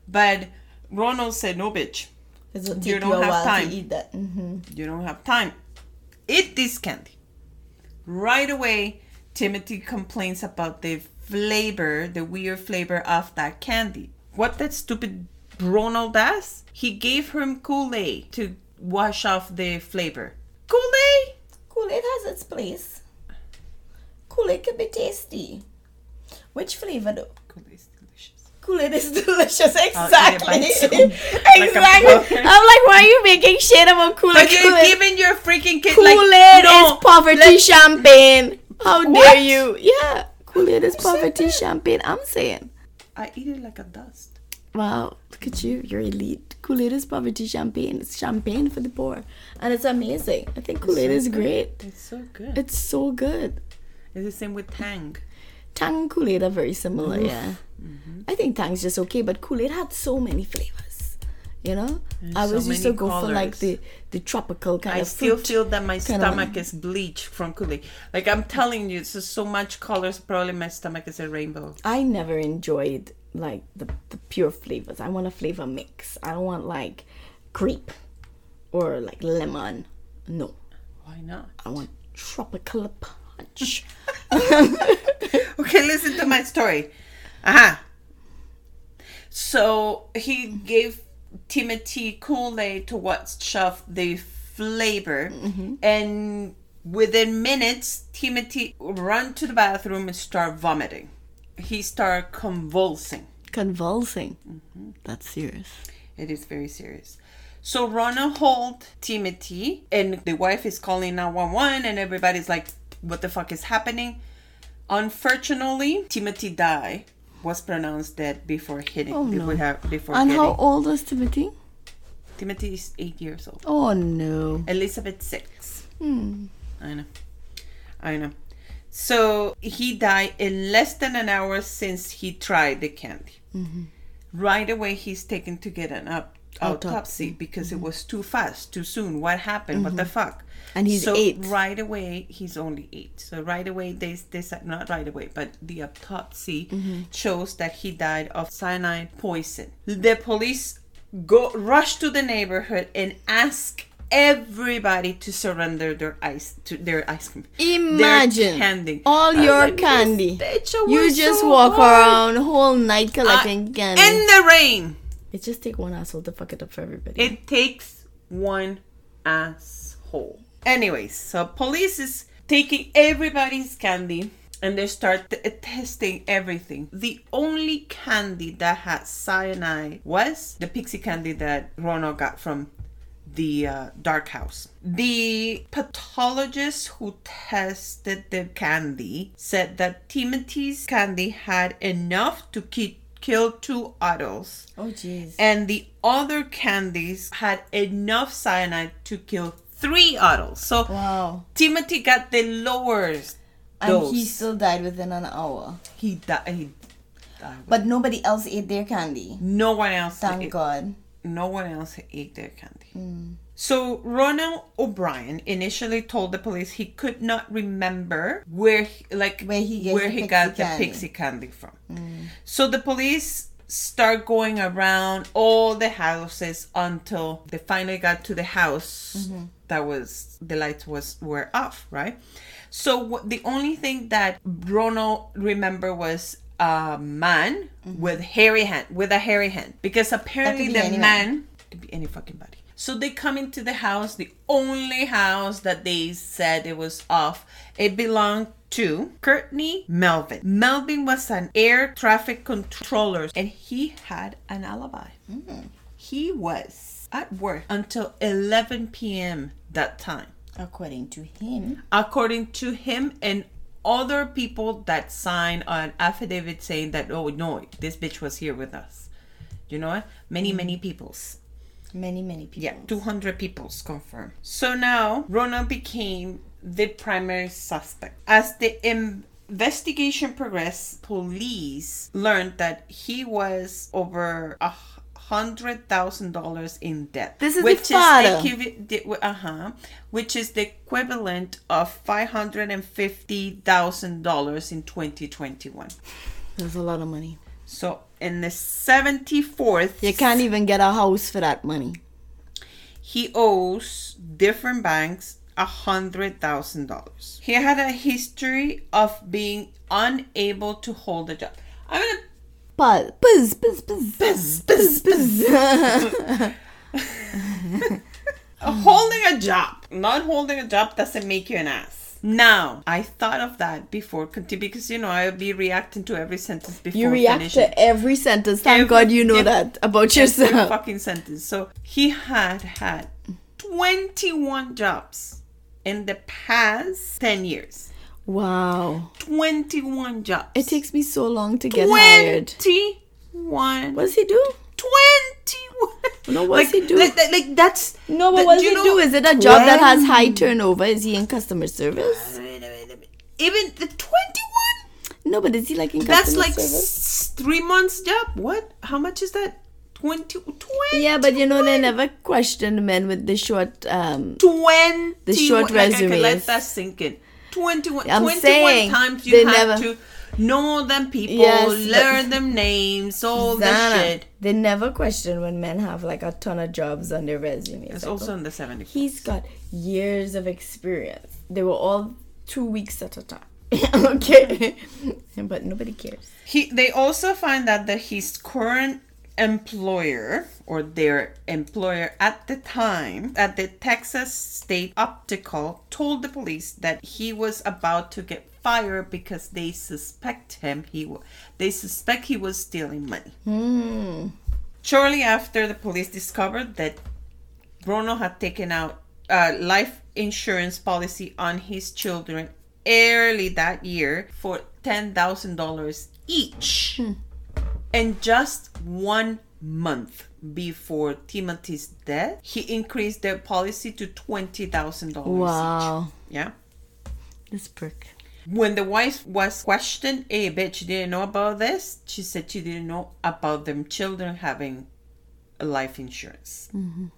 but Ronald said, "No, bitch, It will take You don't have time. to eat that. hmm you don't have time. Eat this candy." Right away, Timothy complains about the flavor, the weird flavor of that candy. What that stupid Ronald does? He gave him Kool Aid to wash off the flavor. Kool Aid? Kool Aid has its place. Kool Aid can be tasty. Which flavor though? Kool Aid is delicious. Oh, Kool Aid is delicious. I'll eat it by Exactly. like exactly. I'm like, why are you making shit about Kool Aid? But you're giving your freaking kid Kool like no, is poverty let- champagne. How What? dare you? Yeah, Kool Aid is poverty champagne. I'm saying. I eat it like a dust. Wow, look at you. You're elite. Kool Aid is poverty champagne. It's champagne for the poor. And it's amazing. I think Kool Aid so is good. great. It's so good. It's so good. It's the same with Tang. Tang and Kool Aid are very similar, yeah. Mm-hmm. I think Tang's just okay, but Kool Aid had so many flavors. You know? And I so always used to go for like the, the tropical kind I of I still feel that my kind of stomach is bleached from Kool Aid. Like I'm telling you, it's just so much colors. Probably my stomach is a rainbow. I never enjoyed like the, the pure flavors. I want a flavor mix. I don't want like grape or like lemon. No. Why not? I want tropical punch. Okay, listen to my story. Aha. So he gave Timothy Kool Aid to wash off the flavor, and within minutes, Timothy run to the bathroom and start vomiting. He start convulsing. Convulsing. Mm-hmm. That's serious. It is very serious. So Ronald hold Timothy, and the wife is calling 911, and everybody's like, "What the fuck is happening?" Unfortunately, Timothy died. Was pronounced dead before hitting. Oh, no. before, And hitting. how old was Timothy? Timothy is eight years old. Oh no. Elizabeth six. Hmm. I know. I know. So he died in less than an hour since he tried the candy. Mm-hmm. Right away, he's taken to get an up- autopsy, because it was too fast, too soon. What happened? What the fuck? Mm-hmm. And he's so eight. Right away, he's only eight. So right away, they they said not right away, but the autopsy Mm-hmm. shows that he died of cyanide poison. The police go rush to the neighborhood and ask everybody to surrender their ice to their ice cream. Imagine candy. all was your like, candy. You just so walk hard." around whole night collecting candy. in the rain. It just take one asshole to fuck it up for everybody. It takes one asshole. Anyways, so police is taking everybody's candy and they start t- testing everything. The only candy that had cyanide was the pixie candy that Ronald got from the uh, dark house. The pathologist who tested the candy said that Timothy's candy had enough to ki- kill two adults, Oh jeez. and the other candies had enough cyanide to kill three adults. So Wow. Timothy got the lowest And dose. he still died within an hour. he died. He died. But nobody else ate their candy. No one else. Thank ate- God. no one else ate their candy. Hmm. So Ronald O'Bryan initially told the police he could not remember where, he, like, Where he where he got the pixie candy from. Mm. So the police start going around all the houses until they finally got to the house mm-hmm. that was the lights was were off, right? So what, the only thing that Ronald remember was a man mm-hmm. with hairy hand, with a hairy hand, because apparently be the man. could be any fucking body. So they come into the house, the only house that they said it was off. It belonged to Courtney Melvin. Melvin was an air traffic controller and he had an alibi. Mm. He was at work until 11 p.m. that time. According to him. According to him and other people that signed an affidavit saying that, oh no, this bitch was here with us. You know what? Many, mm. many peoples. Many, many people. Yeah, 200 people's confirmed. So now Ronald became the primary suspect. As the investigation progressed, police learned that he was over a hundred thousand dollars in debt. This is the which father. Equiv- uh huh, which is the equivalent of five hundred and fifty thousand dollars in 2021. That's a lot of money. So in the 74th, You can't even get a house for that money. he owes different banks a hundred thousand dollars. He had a history of being unable to hold a job. I'm gonna Buzz, buzz, buzz, buzz, buzz, buzz, buzz. holding a job. Not holding a job doesn't make you an ass. Now, I thought of that before conti- because you know I'll be reacting to every sentence before You react finishing. to every sentence. Thank Every- God you know every- that about yourself. fucking sentence. So he had had 21 jobs in the past 10 years. Wow. 21 jobs. It takes me so long to get hired. 21. What does he do? 21. No, what's like, he do? Like, like, that's. No, but that- what does you he know, do? Is it a job that has high turnover? Is he in customer service? Even the 21? No, but is he like in customer service? That's customer like service? three months job. What? How much is that? 20, 20 Yeah, but you know they never questioned men with the short um 20 The short like, okay, let that sink in 21 I'm 21 saying, times they you have never- to know them people Yes, learn them names all the Zana, shit They never question when men have like a ton of jobs on their resume. it's like, also oh, in the 70s he's got years of experience. They were all two weeks at a time. okay, but nobody cares. he they also find out that his current employer or their employer at the time at the Texas State Optical told the police that he was about to get fired because they suspect him he they suspect he was stealing money. Hmm. Shortly after the police discovered that Bruno had taken out a life insurance policy on his children early that year for $10,000 each. Hmm. And just one month before Timothy's death, he increased their policy to $20,000 Wow, each. Yeah. this prick. When the wife was questioned, hey, bitch, you didn't know about this? She said she didn't know about them children having a life insurance.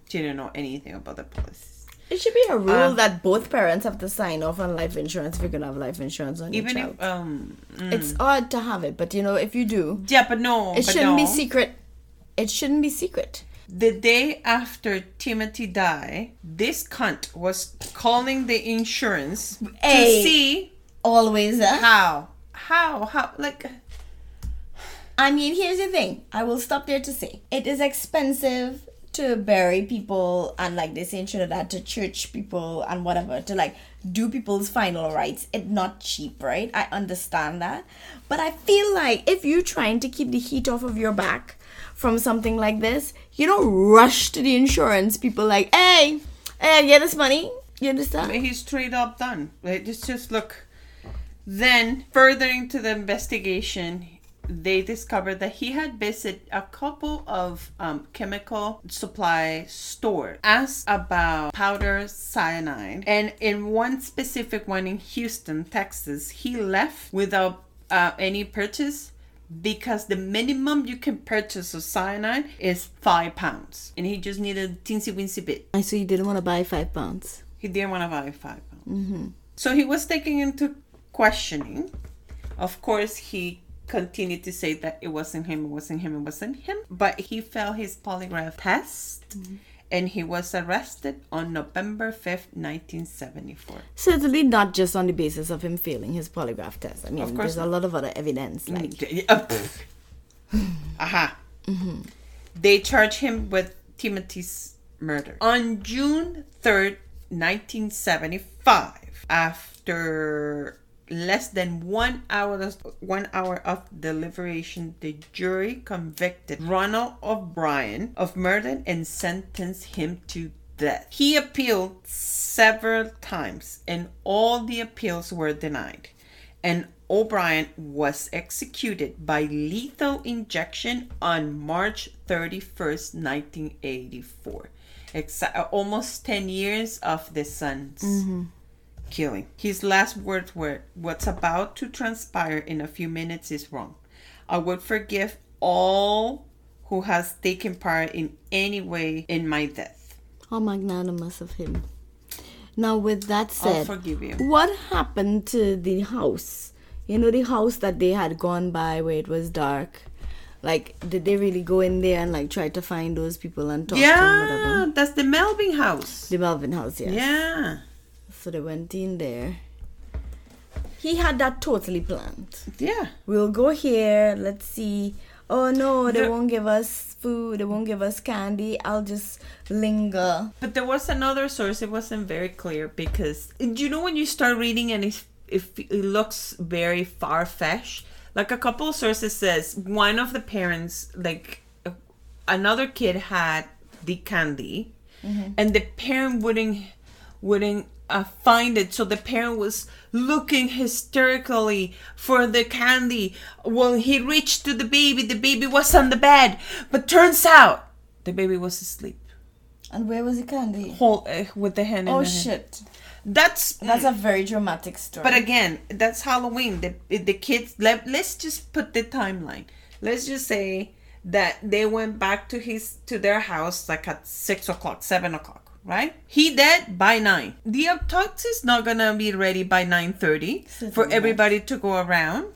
She didn't know anything about the policies. It should be a rule Uh, that both parents have to sign off on life insurance if you're gonna have life insurance on Even your if, child. um, mm. It's odd to have it, but you know if you do, yeah, but no, it but shouldn't be secret. It shouldn't be secret. The day after Timothy died, this cunt was calling the insurance Hey. to see Always. How, how, how, like, I mean, here's the thing. I will stop there to say it is expensive to bury people and like they say in Trinidad to church people and whatever to like do people's final rites. It's not cheap, right? I understand that, but I feel like if you're trying to keep the heat off of your back from something like this, you don't rush to the insurance people like, hey, hey, get this money. You understand? He's straight up done. Like, Just, just look. Then, further into the investigation, they discovered that he had visited a couple of um, chemical supply stores, asked about powder cyanide, and in one specific one in Houston, Texas, he left without uh, any purchase because the minimum you can purchase of cyanide is five pounds, and he just needed a teensy weensy bit. I so you didn't want to buy five pounds. He didn't want to buy five pounds. So he was taken into questioning. Of course, he continued to say that it wasn't him, it wasn't him, it wasn't him. But he failed his polygraph test and he was arrested on November 5th, 1974. Certainly not just on the basis of him failing his polygraph test. I mean, Of course there's a lot of other evidence. Like, Uh, pff. Aha. They charge him with Timothy's murder. On June 3rd, 1975, after less than one hour one hour of deliberation, the jury convicted Ronald O'Bryan of murder and sentenced him to death. He appealed several times, and all the appeals were denied and O'Bryan was executed by lethal injection on March 31st, 1984. Exa- uh, almost 10 years of the son's killing. His last words were, What's about to transpire in a few minutes is wrong. I would forgive all who has taken part in any way in my death. how magnanimous of him. Now, with that said, forgive you. what happened to the house? You know, the house that they had gone by where it was dark. Like, did they really go in there and like try to find those people and talk to them, Yeah, whatever? that's the Melvin house. The Melvin house, yes. Yeah. So they went in there. He had that totally planned. Yeah. We'll go here. Let's see. Oh no, they The- won't give us food. They won't give us candy. I'll just linger. But there was another source. It wasn't very clear because you know when you start reading and it, if it looks very far fetched. Like a couple of sources says one of the parents, like another kid, had the candy, mm-hmm. and the parent wouldn't wouldn't uh, find it. So the parent was looking hysterically for the candy. Well, he reached to the baby. The baby was on the bed, but turns out the baby was asleep And where was the candy? hold uh, with the hand in Oh the hand. shit. That's That's a very dramatic story. but again, that's Halloween. The the kids let let's just put the timeline. Let's just say that they went back to his to their house like at six o'clock, seven o'clock, right? He dead by nine. The autopsy is not gonna be ready by nine thirty for everybody to go around.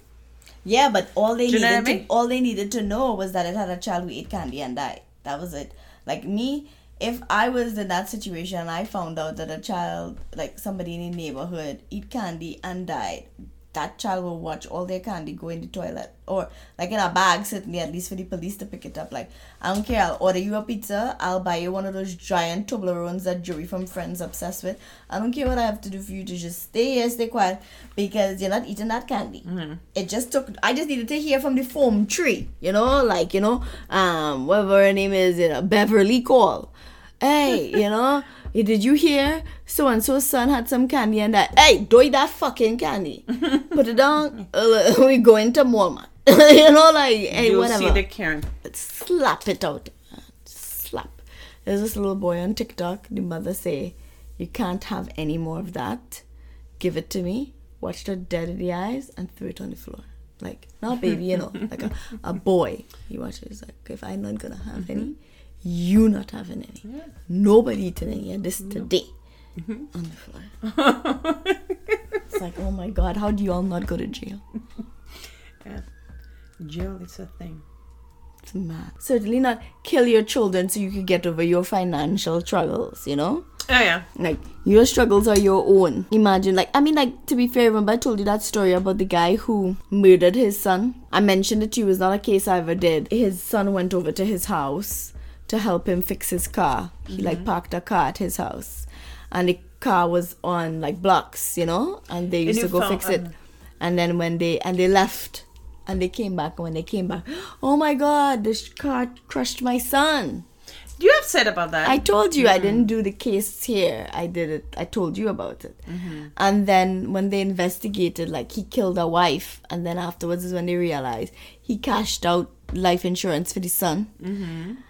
yeah, but all they Do you know needed I mean? to all they needed to know was that it had a child who ate candy and died. That was it. Like me, if I was in that situation and I found out that a child, like somebody in the neighborhood, eat candy and died, that child will watch all their candy go in the toilet or like in a bag certainly at least for the police to pick it up. Like i don't care i'll order you a pizza i'll buy you one of those giant toblerones that joey from friends obsessed with. I don't care what i have to do for you to just stay here stay quiet because you're not eating that candy. It just took i just needed to hear from the foam tree you know like you know um whatever her name is you know beverly call hey you know? Did you hear? So and so's son had some candy and that hey don't eat that fucking candy. Put it down uh, we go into Walmart. You know like hey You'll whatever. see the Karen. slap it out. Slap. There's this little boy on tiktok. The mother say you can't have any more of that. Give it to me. Watched her dead in the eyes and threw it on the floor. Like not baby you know like a, a boy. He watches like if i'm not gonna have any you not having any nobody eating any of this today mm-hmm. on the floor it's like oh my god how do you all not go to jail Yeah. Jail is a thing. It's mad. Certainly not kill your children so you can get over your financial struggles, you know? Oh yeah. Like, your struggles are your own. Imagine, like, I mean, like, to be fair, remember I told you that story about the guy who murdered his son? I mentioned it to you, it's not a case I ever did. His son went over to his house to help him fix his car. He, like, mm-hmm. parked a car at his house. And the car was on, like, blocks, you know? And they used you to go fix it. And then when they, and they left And they came back, and when they came back, oh my god, this car crushed my son. Do you have said about that. I told you I mm-hmm. didn't do the case here. I did it. I told you about it. Mm-hmm. And then when they investigated, like he killed a wife, and then afterwards is when they realized he cashed out life insurance for the son.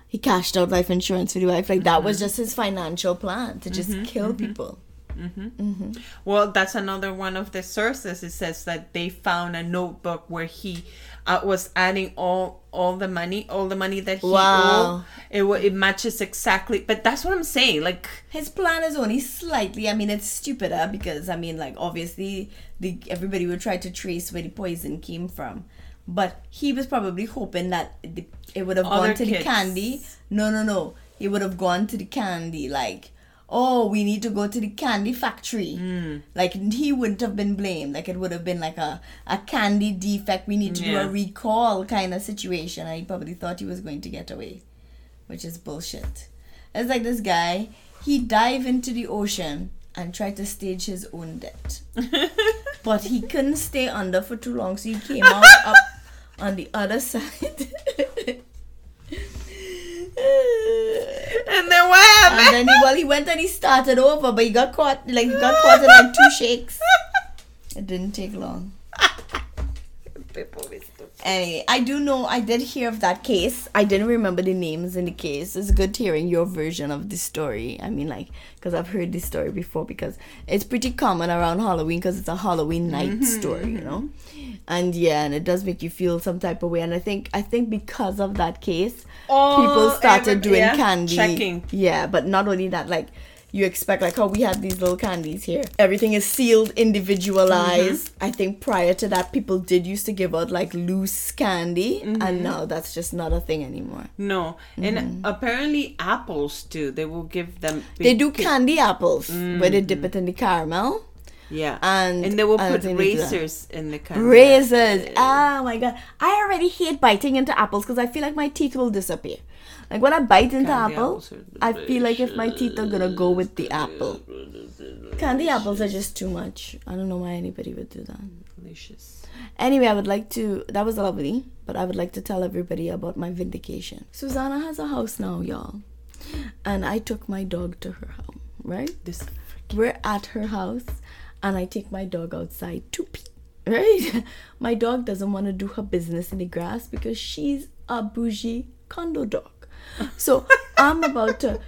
He cashed out life insurance for the wife. Like that was uh-huh. just his financial plan to just mm-hmm. kill mm-hmm. people. Mm-hmm. Well, that's another one of the sources. It says that they found a notebook where he uh, was adding all all the money, all the money that he Wow. owed. It it matches exactly. But that's what I'm saying. Like, His plan is only slightly. I mean, it's stupider because I mean, like obviously, the everybody would try to trace where the poison came from, but he was probably hoping that the, it would have Other gone to the candy. No, no, no. He would have gone to the candy. Like, oh, we need to go to the candy factory. Hmm. Like he wouldn't have been blamed. Like it would have been like a a candy defect. We need to do a recall kind of situation. And he probably thought he was going to get away, which is bullshit. It's like this guy, he dive into the ocean and tried to stage his own death. but he couldn't stay under for too long, so he came out up on the other side. and then what happened? and then he, well, he went and he started over, but he got caught, like, he got caught in like two shakes. It didn't take long. People. Anyway, I do know, I did hear of that case. I didn't remember the names in the case. It's good hearing your version of the story. I mean, like, because I've heard this story before, because it's pretty common around Halloween, because it's a Halloween night mm-hmm. story, you know? And yeah, and it does make you feel some type of way. And I think, I think because of that case, Oh, people started every- doing yeah, candy. checking. Yeah, but not only that, like you expect like oh we have these little candies here. Everything is sealed, individualized. Mm-hmm. I think prior to that people did used to give out like loose candy Mm-hmm. and now that's just not a thing anymore. No, and apparently apples too. They will give them. Mm-hmm. They do candy apples where they dip it in the caramel. Yeah, and- and they will put razors in the candy. Razors. Oh my god. I already hate biting into apples because I feel like my teeth will disappear. Like when I bite into apple, I feel like if my teeth are gonna go with the apple. Candy apples are just too much. I don't know why anybody would do that. Delicious. Anyway, I would like to. That was lovely, but I would like to tell everybody about my vindication. Susanna has a house now, y'all, and I took my dog to her home. Right? This We're at her house, and I take my dog outside to pee. Right? My dog doesn't want to do her business in the grass because she's a bougie condo dog. So I'm about to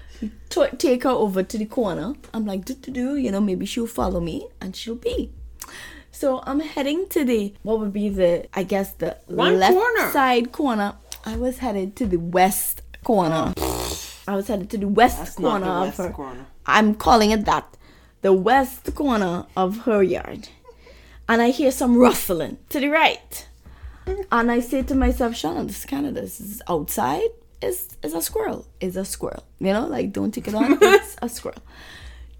t- take her over to the corner. I'm like, do do do, you know, maybe she'll follow me and she'll pee. So I'm heading to the what would be the I guess the One left corner. side corner. I was headed to the west corner. I was headed to the west That's not corner the of west corner. I'm calling it that. The west corner of her yard. And I hear some rustling to the right. And I say to myself, Shauna, this is Canada. This is outside. Is is a squirrel. Is a squirrel. You know, like don't take it on. It's a squirrel.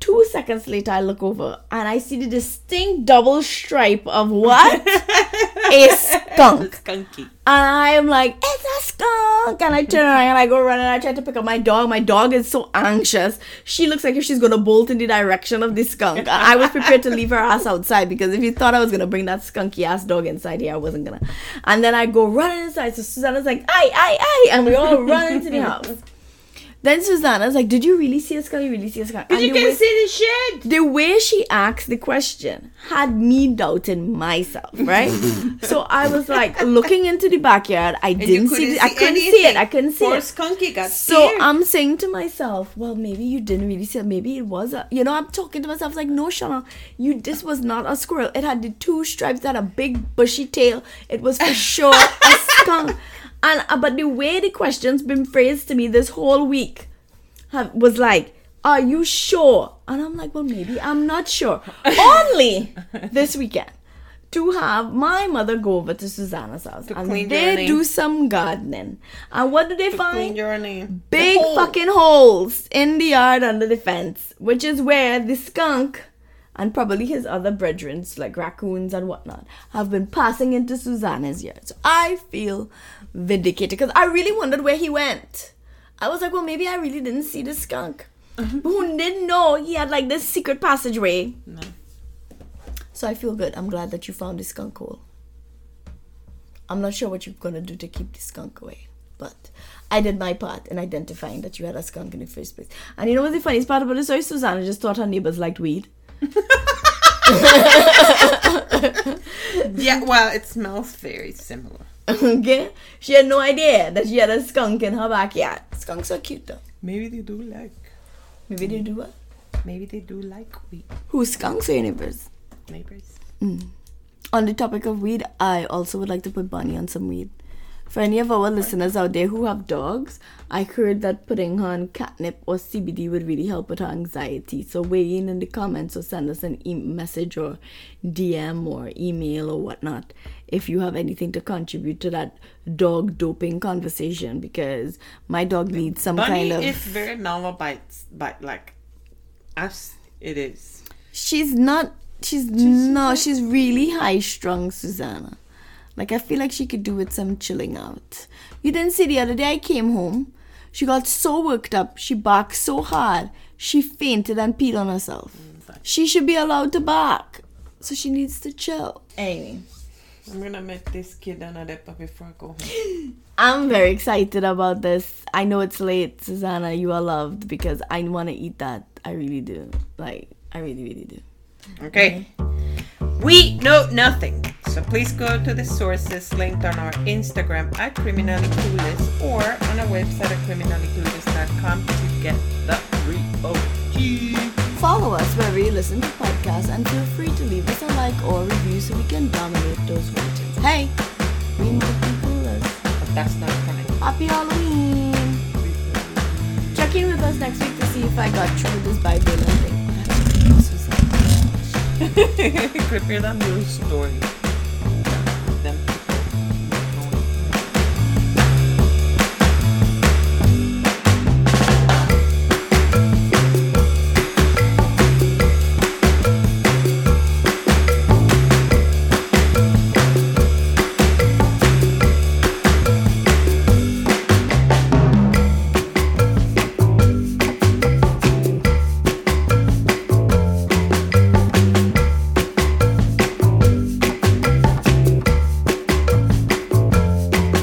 Two seconds later, I look over and I see the distinct double stripe of what? a skunk. skunky. And I am like, it's a skunk. And I turn around and I go run and I try to pick up my dog. My dog is so anxious. She looks like if she's going to bolt in the direction of the skunk. I was prepared to leave her ass outside because if you thought I was going to bring that skunky ass dog inside here, I wasn't going to. And then I go running inside. So Susanna's like, aye, aye, aye. And we all run into the house. Then Susanna's like, did you really see a skunk? You really see a? But And you can way- see the shit. the way she asked the question had me doubting myself, right? so I was like looking into the backyard. I And didn't see. The, I see couldn't see it. I couldn't see Poor it. Skunky got So scared. I'm saying to myself, well, maybe you didn't really see it. Maybe it was a. You know, I'm talking to myself like, no, Shauna, you. This was not a squirrel. It had the two stripes. It had a big bushy tail. It was for sure a skunk. And uh, but the way the question's been phrased to me this whole week have, was like, "Are you sure?" And I'm like, "Well, maybe I'm not sure." Only this weekend to have my mother go over to Susanna's house To and clean they your name. do some gardening. And what do they Clean find? your name. Big The hole. fucking holes in the yard under the fence, which is where the skunk and probably his other brethren, like raccoons and whatnot, have been passing into Susanna's yard. So I feel vindicated because I really wondered where he went. I was like, well, maybe I really didn't see the skunk. Mm-hmm. Who didn't know he had like this secret passageway? No. So I feel good. I'm glad that you found the skunk hole. I'm not sure what you're gonna do to keep the skunk away, but I did my part in identifying that you had a skunk in the first place. And you know what's the funniest part about the story? Susanna just thought her neighbors liked weed. Yeah, well, it smells very similar. okay, she had no idea that she had a skunk in her backyard. Skunks are cute though. Maybe they do like. Maybe they do what? Maybe they do like weed. Who skunks or your neighbors? Neighbors. Mm. On the topic of weed, I also would like to put Bunny on some weed. For any of our listeners out there who have dogs, I heard that putting her on catnip or CBD would really help with her anxiety. So weigh in in the comments or send us an e- message or DM or email or whatnot if you have anything to contribute to that dog doping conversation because my dog needs some Bunny kind of. is very normal by, by like us. It is. She's not. She's no. She's really high strung, Susanna. Like I feel like she could do with some chilling out. You didn't see the other day I came home. She got so worked up. She barked so hard. She fainted and peed on herself. Mm, she should be allowed to bark. So she needs to chill. Anyway, I'm gonna make this kid another puppy before I go home. I'm very excited about this. I know it's late, Susanna. You are loved because I want to eat that. I really do. Like I really, really do. Okay. We know nothing. So please go to the sources linked on our Instagram at Criminally Clueless or on our website at criminallyclueless.com to get the real Follow us wherever you listen to podcasts and feel free to leave us a like or a review so we can dominate those ratings. Hey, we might be clueless. But that's not funny. Happy Halloween! Check in with us next week to see if I got through this Bible thing. Creepier than your story.